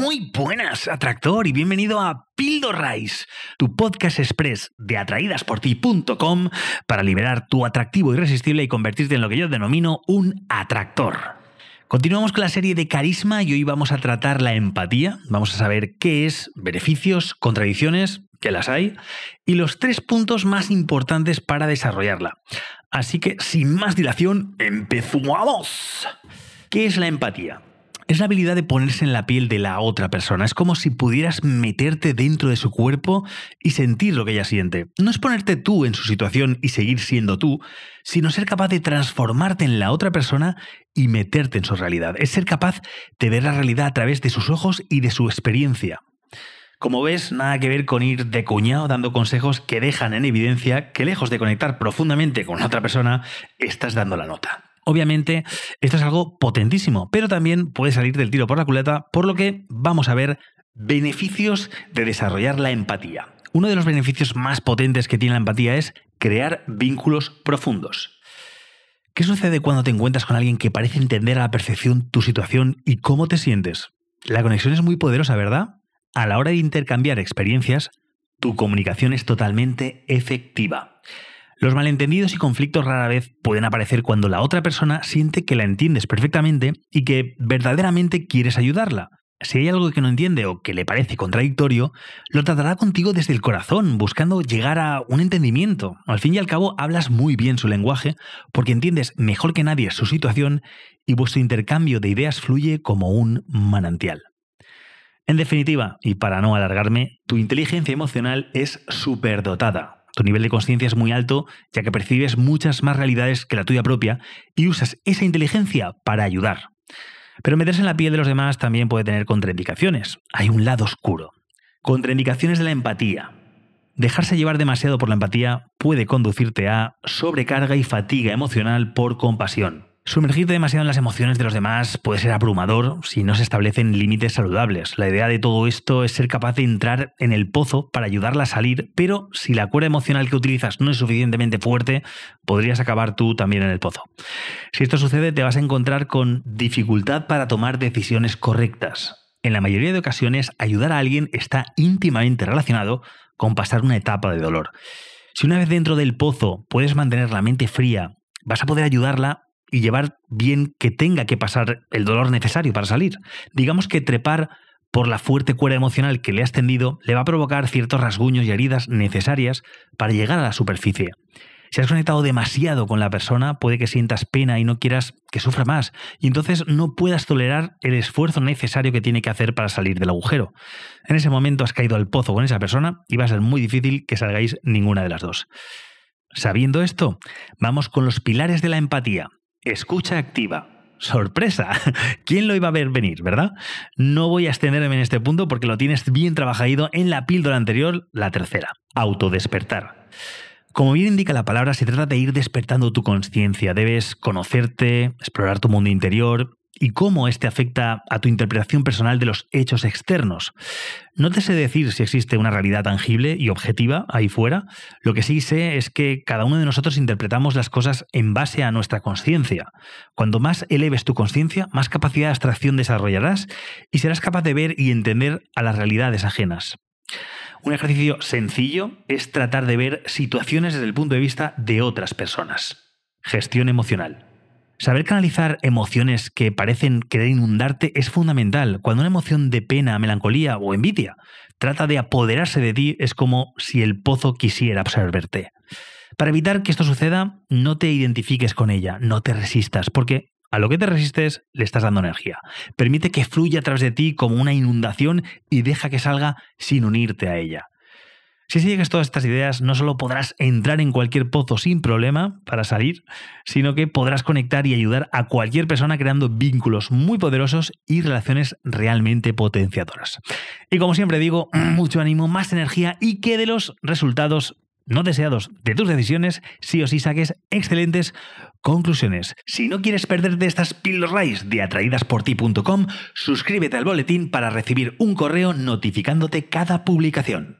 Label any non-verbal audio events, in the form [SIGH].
Muy buenas, atractor, y bienvenido a Pildorrais, tu podcast express de atraídasporti.com para liberar tu atractivo irresistible y convertirte en lo que yo denomino un atractor. Continuamos con la serie de carisma y hoy vamos a tratar la empatía. Vamos a saber qué es, beneficios, contradicciones, que las hay, y los tres puntos más importantes para desarrollarla. Así que, sin más dilación, empezamos. ¿Qué es la empatía? Es la habilidad de ponerse en la piel de la otra persona. Es como si pudieras meterte dentro de su cuerpo y sentir lo que ella siente. No es ponerte tú en su situación y seguir siendo tú, sino ser capaz de transformarte en la otra persona y meterte en su realidad. Es ser capaz de ver la realidad a través de sus ojos y de su experiencia. Como ves, nada que ver con ir de cuñado dando consejos que dejan en evidencia que lejos de conectar profundamente con otra persona, estás dando la nota. Obviamente, esto es algo potentísimo, pero también puede salir del tiro por la culata, por lo que vamos a ver beneficios de desarrollar la empatía. Uno de los beneficios más potentes que tiene la empatía es crear vínculos profundos. ¿Qué sucede cuando te encuentras con alguien que parece entender a la perfección tu situación y cómo te sientes? La conexión es muy poderosa, ¿verdad? A la hora de intercambiar experiencias, tu comunicación es totalmente efectiva. Los malentendidos y conflictos rara vez pueden aparecer cuando la otra persona siente que la entiendes perfectamente y que verdaderamente quieres ayudarla. Si hay algo que no entiende o que le parece contradictorio, lo tratará contigo desde el corazón, buscando llegar a un entendimiento. Al fin y al cabo, hablas muy bien su lenguaje porque entiendes mejor que nadie su situación y vuestro intercambio de ideas fluye como un manantial. En definitiva, y para no alargarme, tu inteligencia emocional es superdotada, tu nivel de conciencia es muy alto ya que percibes muchas más realidades que la tuya propia y usas esa inteligencia para ayudar. Pero meterse en la piel de los demás también puede tener contraindicaciones. Hay un lado oscuro. Contraindicaciones de la empatía. Dejarse llevar demasiado por la empatía puede conducirte a sobrecarga y fatiga emocional por compasión. Sumergirte demasiado en las emociones de los demás puede ser abrumador si no se establecen límites saludables. La idea de todo esto es ser capaz de entrar en el pozo para ayudarla a salir, pero si la cuerda emocional que utilizas no es suficientemente fuerte, podrías acabar tú también en el pozo. Si esto sucede, te vas a encontrar con dificultad para tomar decisiones correctas. En la mayoría de ocasiones, ayudar a alguien está íntimamente relacionado con pasar una etapa de dolor. Si una vez dentro del pozo puedes mantener la mente fría, vas a poder ayudarla y llevar bien que tenga que pasar el dolor necesario para salir. Digamos que trepar por la fuerte cuerda emocional que le has tendido le va a provocar ciertos rasguños y heridas necesarias para llegar a la superficie. Si has conectado demasiado con la persona, puede que sientas pena y no quieras que sufra más, y entonces no puedas tolerar el esfuerzo necesario que tiene que hacer para salir del agujero. En ese momento has caído al pozo con esa persona y va a ser muy difícil que salgáis ninguna de las dos. Sabiendo esto, vamos con los pilares de la empatía, Escucha activa. Sorpresa. [LAUGHS] ¿Quién lo iba a ver venir, verdad? No voy a extenderme en este punto porque lo tienes bien trabajado en la píldora anterior, la tercera. Autodespertar. Como bien indica la palabra, se trata de ir despertando tu conciencia. Debes conocerte, explorar tu mundo interior, y cómo este afecta a tu interpretación personal de los hechos externos. No te sé decir si existe una realidad tangible y objetiva ahí fuera, lo que sí sé es que cada uno de nosotros interpretamos las cosas en base a nuestra conciencia. Cuando más eleves tu conciencia, más capacidad de abstracción desarrollarás y serás capaz de ver y entender a las realidades ajenas. Un ejercicio sencillo es tratar de ver situaciones desde el punto de vista de otras personas. Gestión emocional. Saber canalizar emociones que parecen querer inundarte es fundamental. Cuando una emoción de pena, melancolía o envidia trata de apoderarse de ti, es como si el pozo quisiera absorberte. Para evitar que esto suceda, no te identifiques con ella, no te resistas, porque a lo que te resistes le estás dando energía. Permite que fluya a través de ti como una inundación y deja que salga sin unirte a ella. Si sigues todas estas ideas, no solo podrás entrar en cualquier pozo sin problema para salir, sino que podrás conectar y ayudar a cualquier persona creando vínculos muy poderosos y relaciones realmente potenciadoras. Y como siempre digo, [CLEARS THROAT] mucho ánimo, más energía y que de los resultados no deseados de tus decisiones, sí o sí saques excelentes conclusiones. Si no quieres perderte estas píldoras de atraídasporti.com, suscríbete al boletín para recibir un correo notificándote cada publicación.